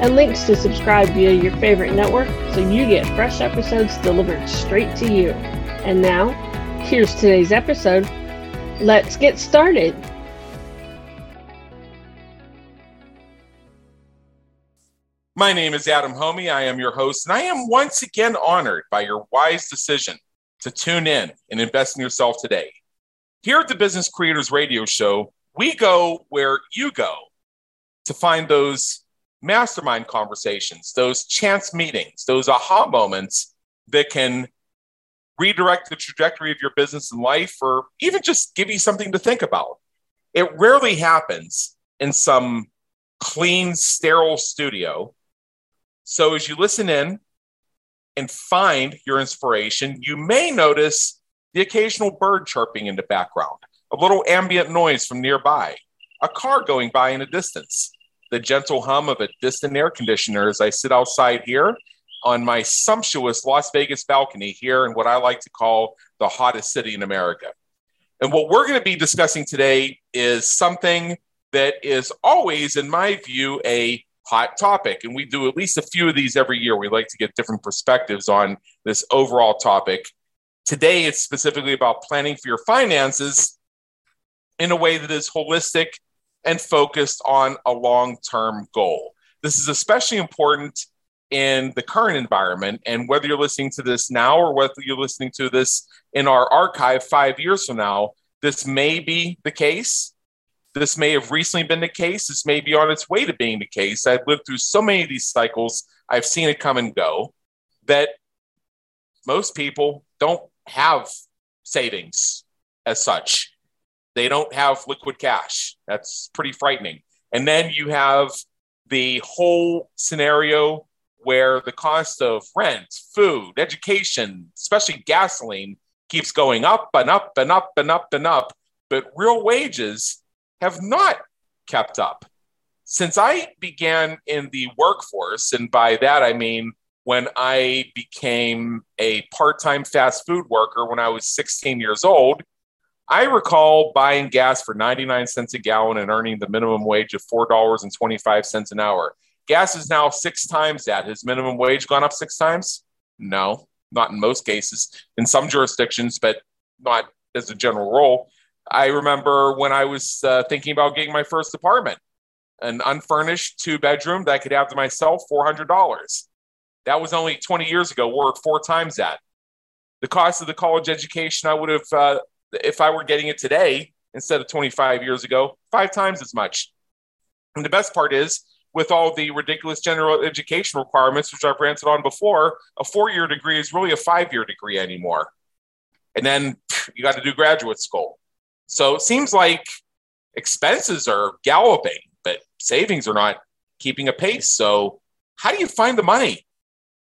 and links to subscribe via your favorite network so you get fresh episodes delivered straight to you. And now, here's today's episode. Let's get started. My name is Adam Hommey. I am your host, and I am once again honored by your wise decision to tune in and invest in yourself today. Here at the Business Creators Radio Show, we go where you go to find those mastermind conversations, those chance meetings, those aha moments that can redirect the trajectory of your business and life, or even just give you something to think about. It rarely happens in some clean, sterile studio. So as you listen in and find your inspiration, you may notice the occasional bird chirping in the background, a little ambient noise from nearby, a car going by in the distance the gentle hum of a distant air conditioner as I sit outside here on my sumptuous Las Vegas balcony here in what I like to call the hottest city in America. And what we're going to be discussing today is something that is always, in my view, a hot topic. And we do at least a few of these every year. We like to get different perspectives on this overall topic. Today, it's specifically about planning for your finances in a way that is holistic and focused on a long term goal. This is especially important in the current environment. And whether you're listening to this now or whether you're listening to this in our archive five years from now, this may be the case. This may have recently been the case. This may be on its way to being the case. I've lived through so many of these cycles, I've seen it come and go that most people don't have savings as such. They don't have liquid cash. That's pretty frightening. And then you have the whole scenario where the cost of rent, food, education, especially gasoline, keeps going up and up and up and up and up, but real wages have not kept up. Since I began in the workforce, and by that I mean when I became a part time fast food worker when I was 16 years old, I recall buying gas for 99 cents a gallon and earning the minimum wage of $4.25 an hour. Gas is now six times that. Has minimum wage gone up six times? No, not in most cases. In some jurisdictions, but not as a general rule. I remember when I was uh, thinking about getting my first apartment, an unfurnished two bedroom that I could have to myself, $400. That was only 20 years ago, worth four times that. The cost of the college education I would have uh, if I were getting it today instead of 25 years ago, five times as much. And the best part is, with all the ridiculous general education requirements, which I've ranted on before, a four year degree is really a five year degree anymore. And then you got to do graduate school. So it seems like expenses are galloping, but savings are not keeping a pace. So, how do you find the money?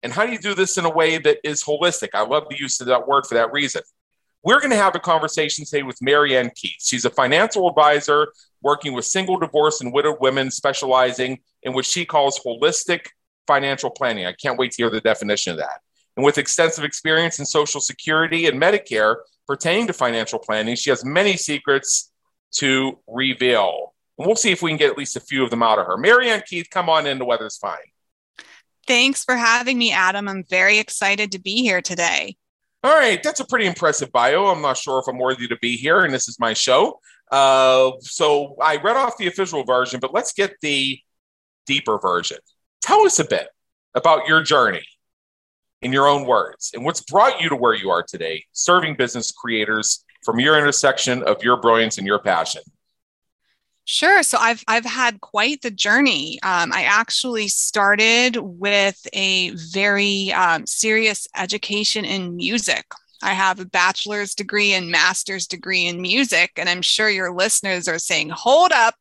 And how do you do this in a way that is holistic? I love the use of that word for that reason. We're going to have a conversation today with Marianne Keith. She's a financial advisor working with single, divorced, and widowed women, specializing in what she calls holistic financial planning. I can't wait to hear the definition of that. And with extensive experience in Social Security and Medicare pertaining to financial planning, she has many secrets to reveal. And we'll see if we can get at least a few of them out of her. Marianne Keith, come on in. The weather's fine. Thanks for having me, Adam. I'm very excited to be here today. All right, that's a pretty impressive bio. I'm not sure if I'm worthy to be here, and this is my show. Uh, so I read off the official version, but let's get the deeper version. Tell us a bit about your journey in your own words and what's brought you to where you are today, serving business creators from your intersection of your brilliance and your passion. Sure. So I've I've had quite the journey. Um, I actually started with a very um, serious education in music. I have a bachelor's degree and master's degree in music, and I'm sure your listeners are saying, "Hold up,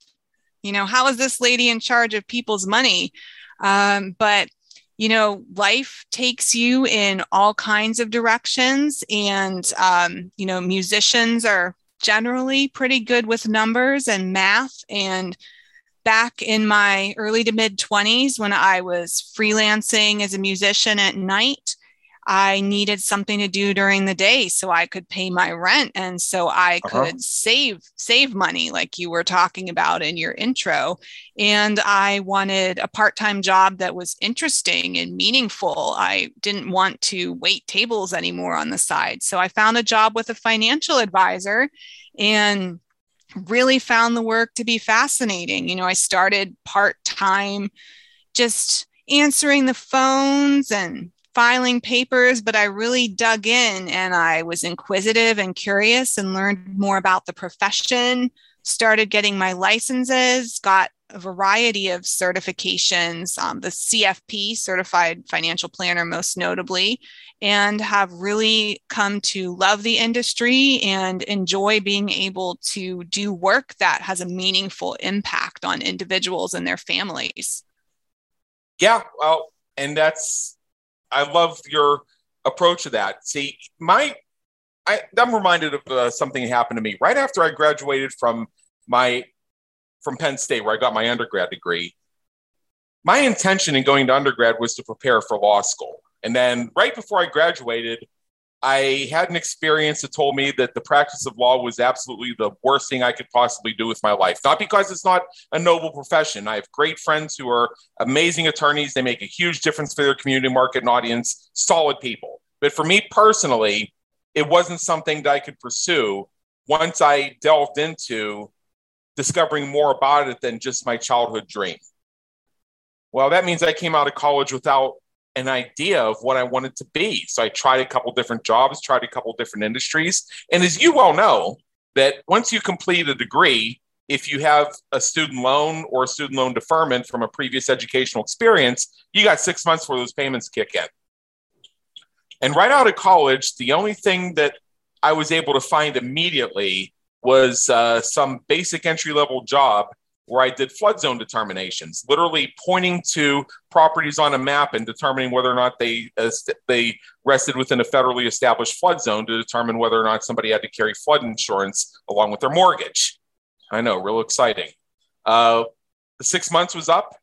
you know, how is this lady in charge of people's money?" Um, but you know, life takes you in all kinds of directions, and um, you know, musicians are generally pretty good with numbers and math. And back in my early to mid 20s when I was freelancing as a musician at night, I needed something to do during the day so I could pay my rent and so I uh-huh. could save save money like you were talking about in your intro and I wanted a part-time job that was interesting and meaningful. I didn't want to wait tables anymore on the side. So I found a job with a financial advisor and really found the work to be fascinating. You know, I started part time just answering the phones and filing papers, but I really dug in and I was inquisitive and curious and learned more about the profession, started getting my licenses, got a variety of certifications, um, the CFP, Certified Financial Planner, most notably, and have really come to love the industry and enjoy being able to do work that has a meaningful impact on individuals and their families. Yeah, well, and that's, I love your approach to that. See, my, I, I'm reminded of uh, something that happened to me right after I graduated from my from Penn State, where I got my undergrad degree, my intention in going to undergrad was to prepare for law school. And then right before I graduated, I had an experience that told me that the practice of law was absolutely the worst thing I could possibly do with my life. Not because it's not a noble profession. I have great friends who are amazing attorneys. They make a huge difference for their community, market, and audience, solid people. But for me personally, it wasn't something that I could pursue once I delved into discovering more about it than just my childhood dream. Well, that means I came out of college without an idea of what I wanted to be. So I tried a couple different jobs, tried a couple different industries. And as you well know, that once you complete a degree, if you have a student loan or a student loan deferment from a previous educational experience, you got six months for those payments kick in. And right out of college, the only thing that I was able to find immediately was uh, some basic entry level job where I did flood zone determinations, literally pointing to properties on a map and determining whether or not they uh, they rested within a federally established flood zone to determine whether or not somebody had to carry flood insurance along with their mortgage. I know, real exciting. Uh, the six months was up.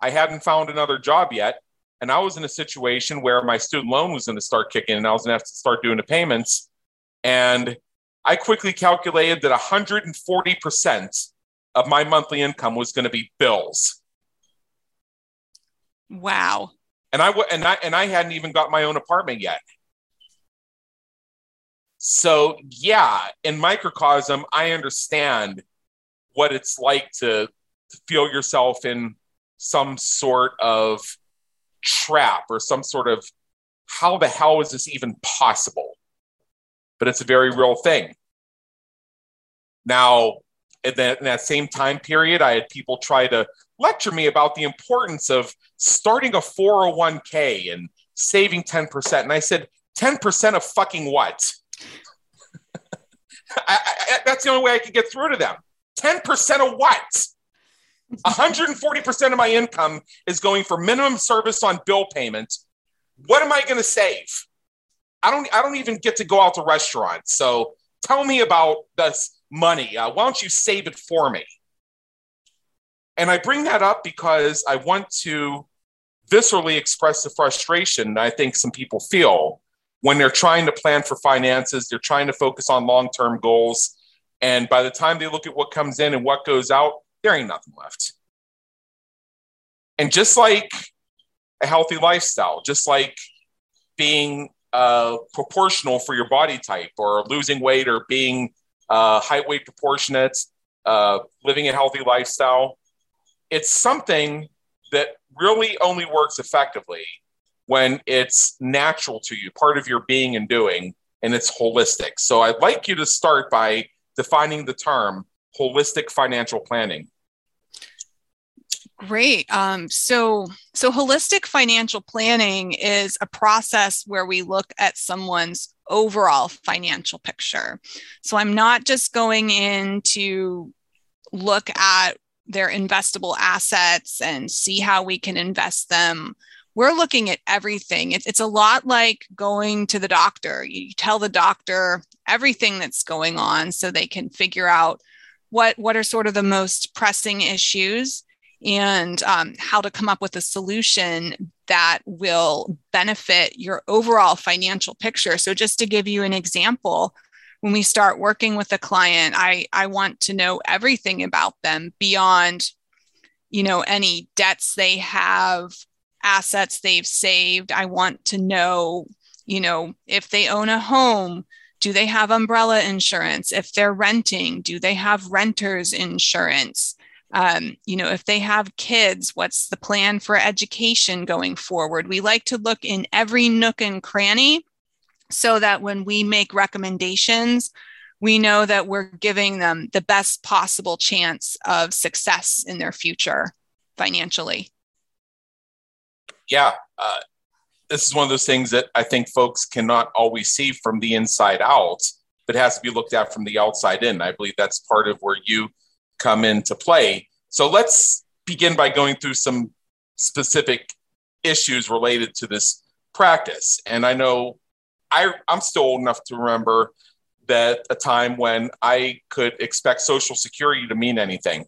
I hadn't found another job yet, and I was in a situation where my student loan was going to start kicking, and I was going to have to start doing the payments. And I quickly calculated that 140% of my monthly income was going to be bills. Wow. And I and I and I hadn't even got my own apartment yet. So, yeah, in microcosm, I understand what it's like to, to feel yourself in some sort of trap or some sort of how the hell is this even possible? but it's a very real thing. Now, in that, in that same time period, I had people try to lecture me about the importance of starting a 401k and saving 10%. And I said, 10% of fucking what? I, I, that's the only way I could get through to them. 10% of what? 140% of my income is going for minimum service on bill payment. What am I going to save? I don't I don't even get to go out to restaurants. So tell me about this money. Uh, why don't you save it for me? And I bring that up because I want to viscerally express the frustration I think some people feel when they're trying to plan for finances, they're trying to focus on long term goals. And by the time they look at what comes in and what goes out, there ain't nothing left. And just like a healthy lifestyle, just like being uh, proportional for your body type or losing weight or being uh, height weight proportionate, uh, living a healthy lifestyle. It's something that really only works effectively when it's natural to you, part of your being and doing, and it's holistic. So I'd like you to start by defining the term holistic financial planning. Great. Um, so, so holistic financial planning is a process where we look at someone's overall financial picture. So, I'm not just going in to look at their investable assets and see how we can invest them we're looking at everything it's, it's a lot like going to the doctor you tell the doctor everything that's going on so they can figure out what what are sort of the most pressing issues and um, how to come up with a solution that will benefit your overall financial picture. So, just to give you an example, when we start working with a client, I, I want to know everything about them beyond, you know, any debts they have, assets they've saved. I want to know, you know, if they own a home, do they have umbrella insurance? If they're renting, do they have renters insurance? Um, you know, if they have kids, what's the plan for education going forward? We like to look in every nook and cranny so that when we make recommendations, we know that we're giving them the best possible chance of success in their future financially. Yeah. Uh, this is one of those things that I think folks cannot always see from the inside out, but has to be looked at from the outside in. I believe that's part of where you come into play. So let's begin by going through some specific issues related to this practice. And I know I, I'm still old enough to remember that a time when I could expect Social Security to mean anything,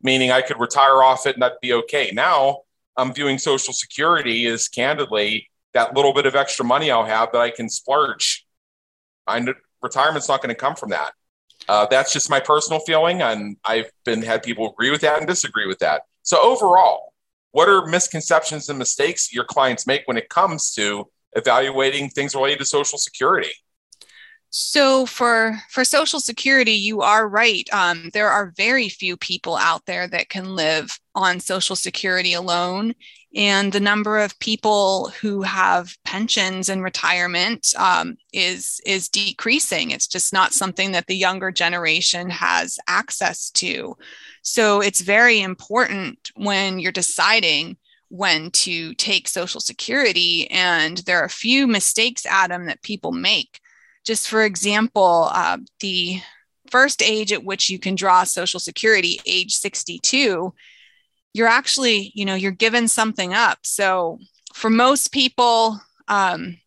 meaning I could retire off it and that'd be okay. Now I'm viewing Social Security as candidly that little bit of extra money I'll have that I can splurge. I know retirement's not going to come from that. Uh, that's just my personal feeling, and I've been had people agree with that and disagree with that. So overall, what are misconceptions and mistakes your clients make when it comes to evaluating things related to Social Security? So for for Social Security, you are right. Um, there are very few people out there that can live on Social Security alone, and the number of people who have pensions and retirement um, is is decreasing. It's just not something that the younger generation has access to. So it's very important when you're deciding when to take Social Security, and there are a few mistakes, Adam, that people make just for example, uh, the first age at which you can draw Social Security, age 62, you're actually, you know, you're given something up. So for most people, um,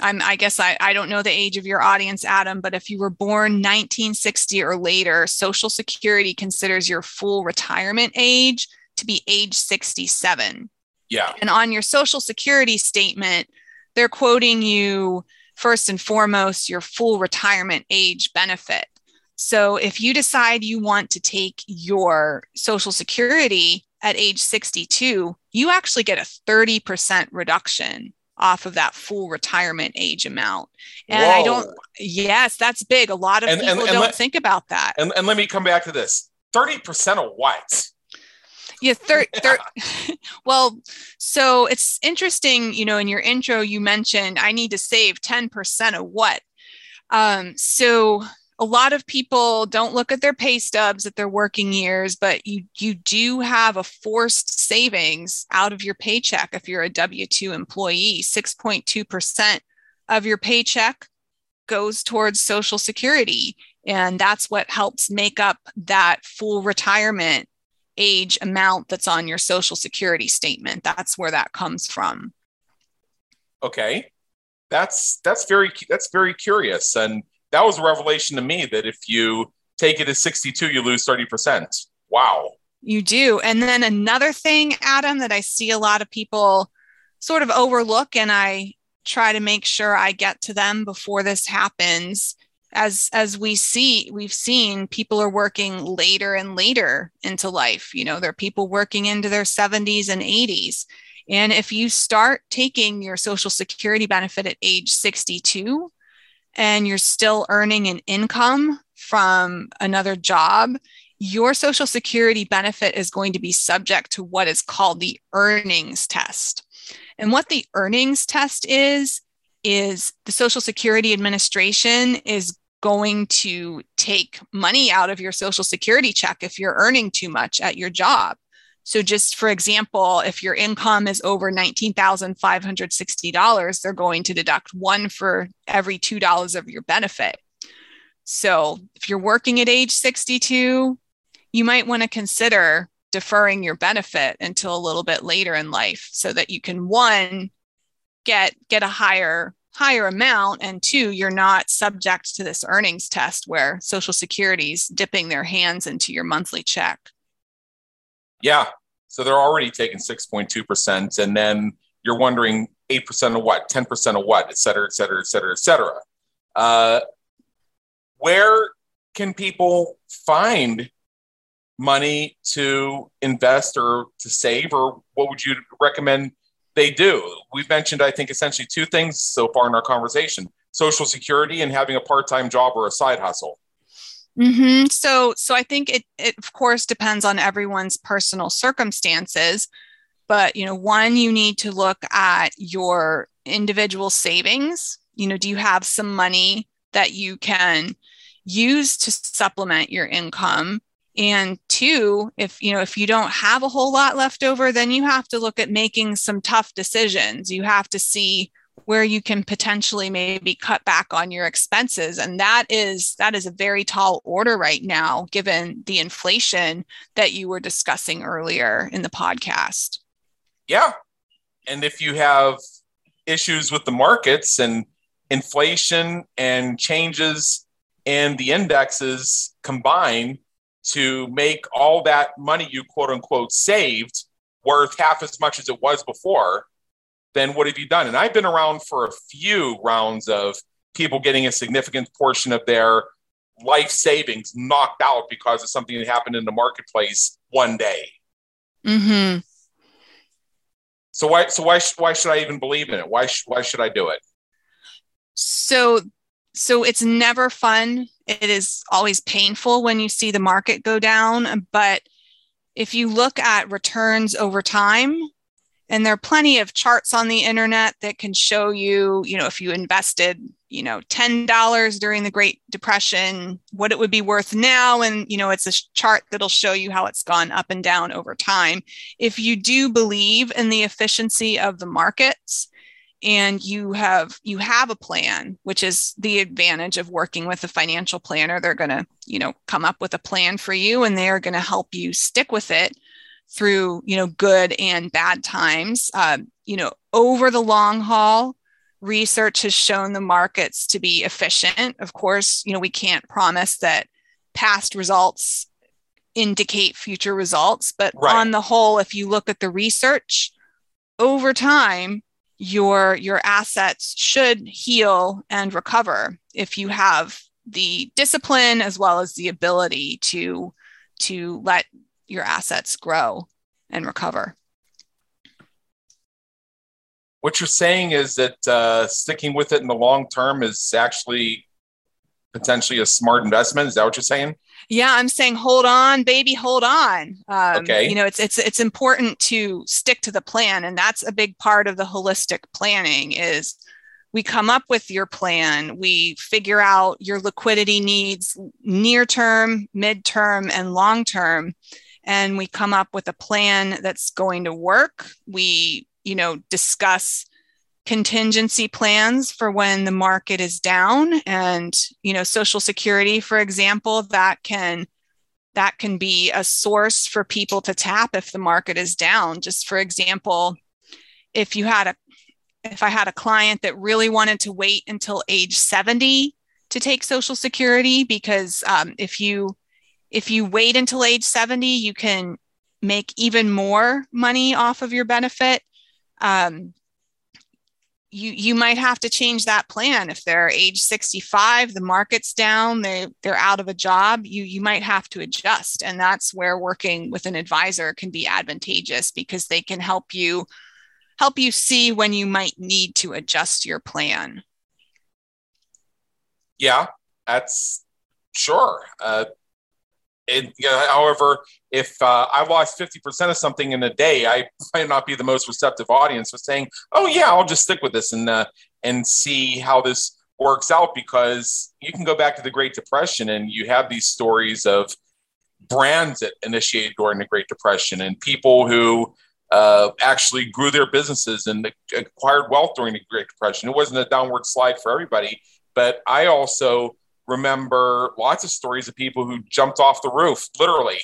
I'm, I guess I, I don't know the age of your audience, Adam, but if you were born 1960 or later, Social Security considers your full retirement age to be age 67. Yeah. And on your Social Security statement, they're quoting you first and foremost your full retirement age benefit. So if you decide you want to take your Social Security at age 62, you actually get a 30% reduction off of that full retirement age amount. And Whoa. I don't, yes, that's big. A lot of and, people and, and don't let, think about that. And, and let me come back to this 30% of what? Yeah, third, third. well, so it's interesting, you know, in your intro, you mentioned I need to save 10% of what? Um, so a lot of people don't look at their pay stubs at their working years, but you you do have a forced savings out of your paycheck if you're a W2 employee. 6.2% of your paycheck goes towards social security. And that's what helps make up that full retirement age amount that's on your social security statement. That's where that comes from. Okay. That's that's very that's very curious and that was a revelation to me that if you take it as 62 you lose 30%. Wow. You do. And then another thing Adam that I see a lot of people sort of overlook and I try to make sure I get to them before this happens as as we see we've seen people are working later and later into life. You know there are people working into their 70s and 80s and if you start taking your social security benefit at age 62 and you're still earning an income from another job your social security benefit is going to be subject to what is called the earnings test. And what the earnings test is is the Social Security Administration is going to take money out of your social security check if you're earning too much at your job. So, just for example, if your income is over $19,560, they're going to deduct one for every $2 of your benefit. So, if you're working at age 62, you might want to consider deferring your benefit until a little bit later in life so that you can one get get a higher higher amount and two you're not subject to this earnings test where social security's dipping their hands into your monthly check. Yeah so they're already taking 6.2% and then you're wondering 8% of what 10% of what et cetera et cetera et cetera et cetera. Uh, where can people find money to invest or to save, or what would you recommend they do? We've mentioned, I think, essentially two things so far in our conversation social security and having a part time job or a side hustle. Mm-hmm. So, so I think it, it of course depends on everyone's personal circumstances, but you know, one you need to look at your individual savings. You know, do you have some money that you can use to supplement your income? And two if you know if you don't have a whole lot left over then you have to look at making some tough decisions. You have to see where you can potentially maybe cut back on your expenses. And that is that is a very tall order right now given the inflation that you were discussing earlier in the podcast. Yeah. And if you have issues with the markets and inflation and changes in the indexes combined to make all that money you quote unquote saved worth half as much as it was before, then what have you done? And I've been around for a few rounds of people getting a significant portion of their life savings knocked out because of something that happened in the marketplace one day. Mm-hmm. So why so why why should I even believe in it? Why why should I do it? So so it's never fun. It is always painful when you see the market go down. But if you look at returns over time, and there are plenty of charts on the internet that can show you, you know, if you invested, you know, $10 during the Great Depression, what it would be worth now. And, you know, it's a chart that'll show you how it's gone up and down over time. If you do believe in the efficiency of the markets, and you have you have a plan which is the advantage of working with a financial planner. They're going to you know come up with a plan for you and they are going to help you stick with it through you know good and bad times. Um, you know over the long haul research has shown the markets to be efficient. Of course you know we can't promise that past results indicate future results but right. on the whole if you look at the research over time your your assets should heal and recover if you have the discipline as well as the ability to to let your assets grow and recover. What you're saying is that uh, sticking with it in the long term is actually potentially a smart investment. Is that what you're saying yeah i'm saying hold on baby hold on. Um, okay. you know it's it's it's important to stick to the plan and that's a big part of the holistic planning is we come up with your plan we figure out your liquidity needs near term mid term and long term and we come up with a plan that's going to work. We you know discuss contingency plans for when the market is down and you know social security for example that can that can be a source for people to tap if the market is down. Just for example if you had a if i had a client that really wanted to wait until age 70 to take social security because um, if you if you wait until age 70 you can make even more money off of your benefit um, you you might have to change that plan. If they're age 65 the market's down they they're out of a job you you might have to adjust. And that's where working with an advisor can be advantageous because they can help you help you see when you might need to adjust your plan. Yeah that's sure. Uh, you know, however, if uh, I lost 50% of something in a day, I might not be the most receptive audience for saying, oh, yeah, I'll just stick with this and, uh, and see how this works out because you can go back to the Great Depression and you have these stories of brands that initiated during the Great Depression and people who uh, actually grew their businesses and acquired wealth during the Great Depression. It wasn't a downward slide for everybody, but I also remember lots of stories of people who jumped off the roof, literally,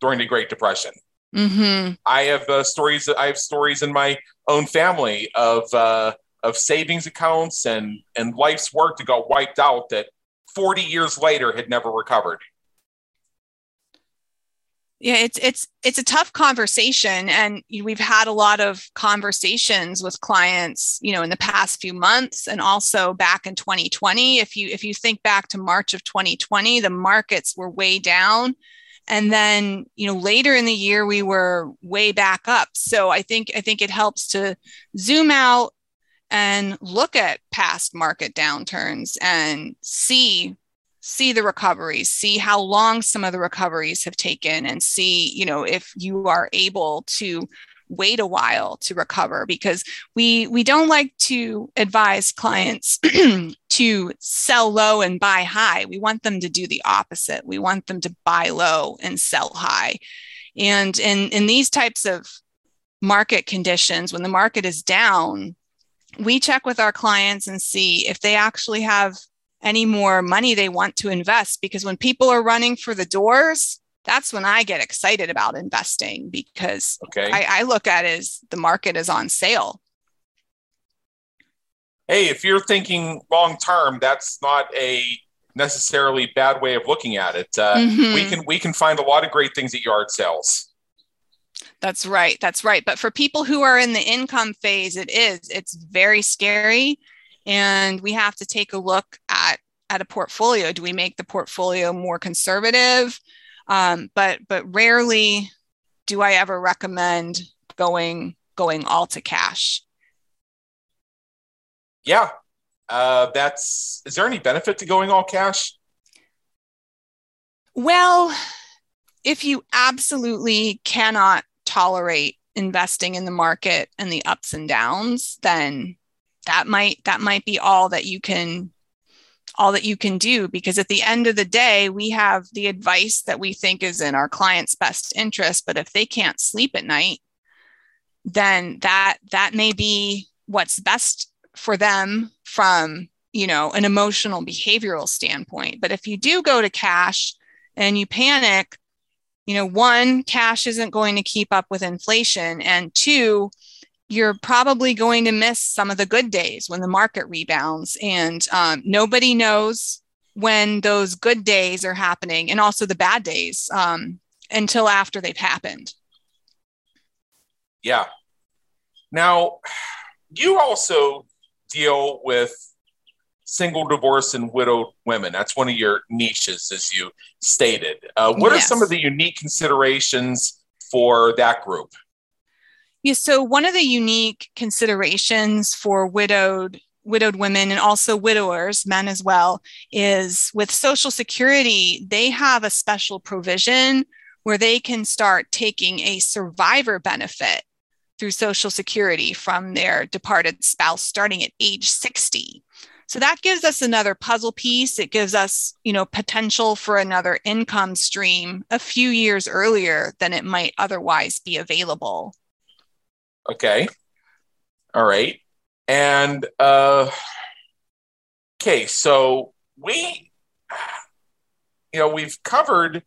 during the Great Depression. Mm-hmm. I have uh, stories. I have stories in my own family of uh, of savings accounts and and life's work that got wiped out that 40 years later had never recovered. Yeah, it's it's it's a tough conversation, and we've had a lot of conversations with clients, you know, in the past few months, and also back in 2020. If you if you think back to March of 2020, the markets were way down, and then you know later in the year we were way back up. So I think I think it helps to zoom out and look at past market downturns and see see the recoveries see how long some of the recoveries have taken and see you know if you are able to wait a while to recover because we we don't like to advise clients to sell low and buy high. We want them to do the opposite. We want them to buy low and sell high. And in in these types of market conditions when the market is down we check with our clients and see if they actually have any more money they want to invest because when people are running for the doors that's when i get excited about investing because okay. I, I look at it as the market is on sale. Hey if you're thinking long term that's not a necessarily bad way of looking at it. Uh, mm-hmm. we can we can find a lot of great things at yard sales. That's right that's right. But for people who are in the income phase it is it's very scary. And we have to take a look at at a portfolio? Do we make the portfolio more conservative? Um, but but rarely do i ever recommend going going all to cash. Yeah. Uh, that's is there any benefit to going all cash? Well if you absolutely cannot tolerate investing in the market and the ups and downs then that might that might be all that you can all that you can do because at the end of the day we have the advice that we think is in our client's best interest but if they can't sleep at night then that that may be what's best for them from you know an emotional behavioral standpoint. But if you do go to cash and you panic you know one cash isn't going to keep up with inflation and two you're probably going to miss some of the good days when the market rebounds. And um, nobody knows when those good days are happening and also the bad days um, until after they've happened. Yeah. Now, you also deal with single, divorced, and widowed women. That's one of your niches, as you stated. Uh, what yes. are some of the unique considerations for that group? Yeah, so one of the unique considerations for widowed widowed women and also widowers, men as well, is with Social Security, they have a special provision where they can start taking a survivor benefit through Social Security from their departed spouse starting at age 60. So that gives us another puzzle piece. It gives us, you know, potential for another income stream a few years earlier than it might otherwise be available. Okay. All right. And uh okay, so we you know, we've covered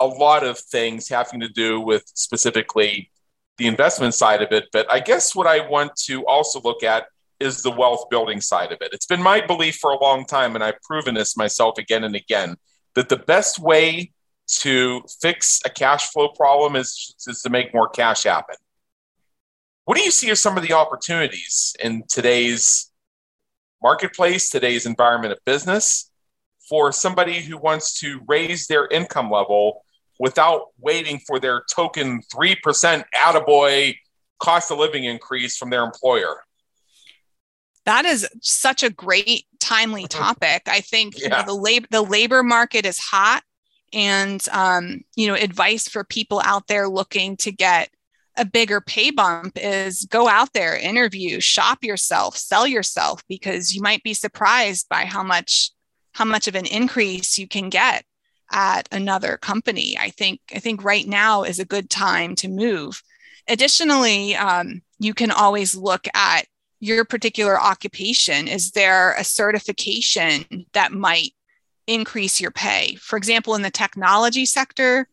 a lot of things having to do with specifically the investment side of it, but I guess what I want to also look at is the wealth building side of it. It's been my belief for a long time, and I've proven this myself again and again, that the best way to fix a cash flow problem is, is to make more cash happen. What do you see as some of the opportunities in today's marketplace, today's environment of business for somebody who wants to raise their income level without waiting for their token 3% attaboy cost of living increase from their employer? That is such a great timely topic. I think yeah. you know, the labor the labor market is hot and um, you know advice for people out there looking to get a bigger pay bump is go out there, interview, shop yourself, sell yourself because you might be surprised by how much how much of an increase you can get at another company. I think I think right now is a good time to move. Additionally, um, you can always look at your particular occupation. Is there a certification that might increase your pay? For example, in the technology sector,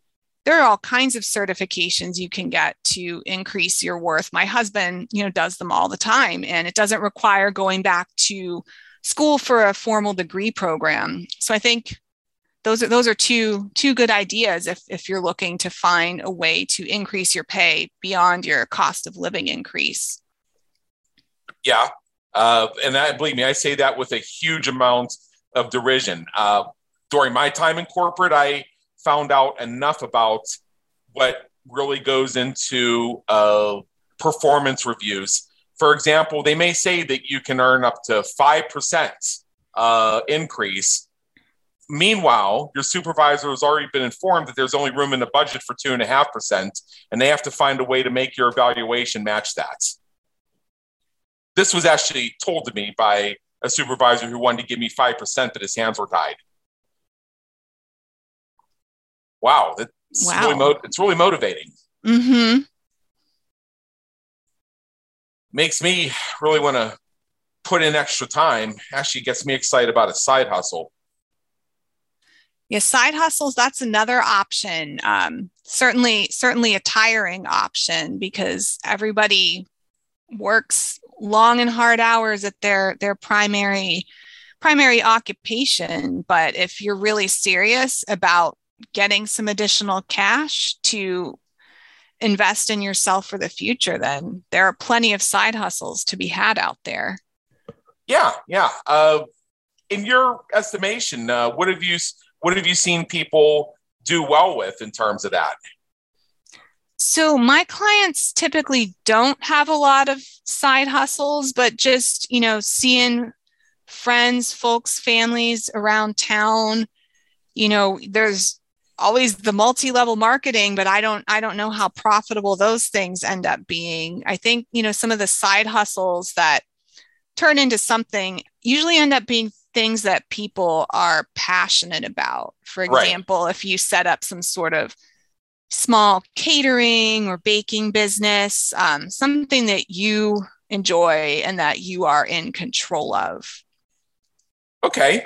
there are all kinds of certifications you can get to increase your worth. My husband, you know, does them all the time, and it doesn't require going back to school for a formal degree program. So I think those are those are two two good ideas if if you're looking to find a way to increase your pay beyond your cost of living increase. Yeah, uh, and I believe me, I say that with a huge amount of derision. Uh, during my time in corporate, I found out enough about what really goes into uh, performance reviews. For example, they may say that you can earn up to 5% uh, increase. Meanwhile, your supervisor has already been informed that there's only room in the budget for 2.5%, and they have to find a way to make your evaluation match that. This was actually told to me by a supervisor who wanted to give me 5%, but his hands were tied. Wow, that's wow. Really mo- it's really motivating. Mm-hmm. Makes me really want to put in extra time. Actually, gets me excited about a side hustle. Yeah, side hustles. That's another option. Um, certainly, certainly a tiring option because everybody works long and hard hours at their their primary primary occupation but if you're really serious about getting some additional cash to invest in yourself for the future then there are plenty of side hustles to be had out there. Yeah yeah. Uh, in your estimation uh, what have you what have you seen people do well with in terms of that? So my clients typically don't have a lot of side hustles, but just, you know, seeing friends, folks, families around town, you know, there's always the multi-level marketing, but I don't I don't know how profitable those things end up being. I think, you know, some of the side hustles that turn into something usually end up being things that people are passionate about. For example, right. if you set up some sort of small catering or baking business, um, something that you enjoy and that you are in control of. Okay,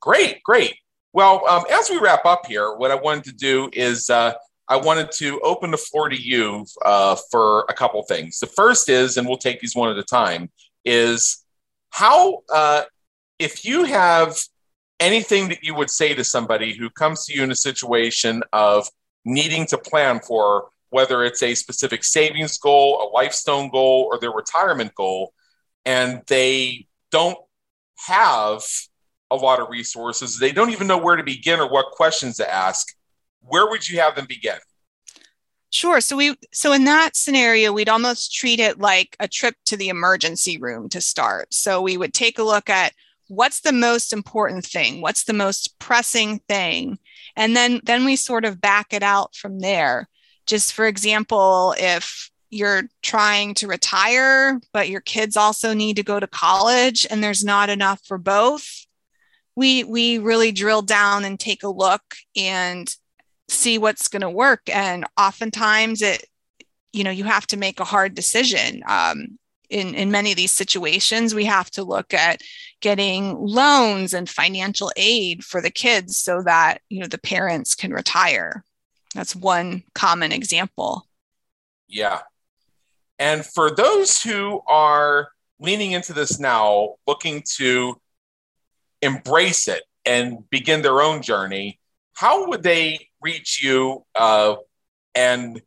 great, great. Well, um, as we wrap up here, what I wanted to do is uh, I wanted to open the floor to you uh, for a couple things. The first is, and we'll take these one at a time, is how, uh, if you have anything that you would say to somebody who comes to you in a situation of needing to plan for whether it's a specific savings goal, a lifestone goal, or their retirement goal, and they don't have a lot of resources. They don't even know where to begin or what questions to ask. Where would you have them begin? Sure. So we so in that scenario, we'd almost treat it like a trip to the emergency room to start. So we would take a look at what's the most important thing, what's the most pressing thing, and then then we sort of back it out from there just for example if you're trying to retire but your kids also need to go to college and there's not enough for both we we really drill down and take a look and see what's going to work and oftentimes it you know you have to make a hard decision um, in, in many of these situations, we have to look at getting loans and financial aid for the kids so that you know the parents can retire. That's one common example. Yeah. And for those who are leaning into this now, looking to embrace it and begin their own journey, how would they reach you uh, and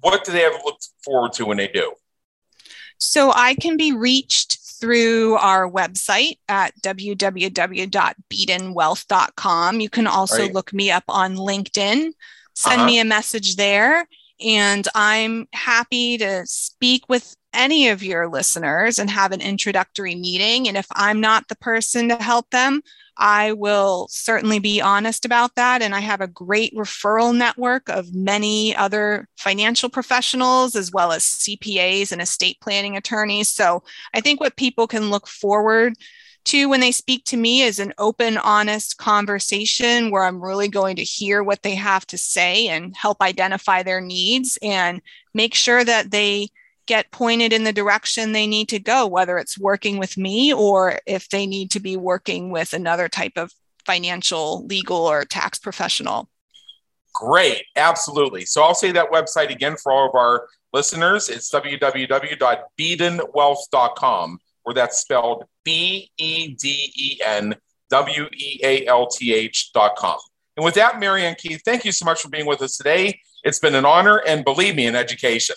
what do they have to look forward to when they do? So I can be reached through our website at www.bedenwealth.com. You can also right. look me up on LinkedIn, send uh-huh. me a message there, and I'm happy to speak with any of your listeners and have an introductory meeting. And if I'm not the person to help them, I will certainly be honest about that. And I have a great referral network of many other financial professionals, as well as CPAs and estate planning attorneys. So I think what people can look forward to when they speak to me is an open, honest conversation where I'm really going to hear what they have to say and help identify their needs and make sure that they get pointed in the direction they need to go, whether it's working with me or if they need to be working with another type of financial, legal, or tax professional. Great, absolutely. So I'll say that website again for all of our listeners. It's www.bedenwealth.com, where that's spelled B E D E N W E A L T H.com. And with that, Marianne Keith, thank you so much for being with us today. It's been an honor and believe me, an education.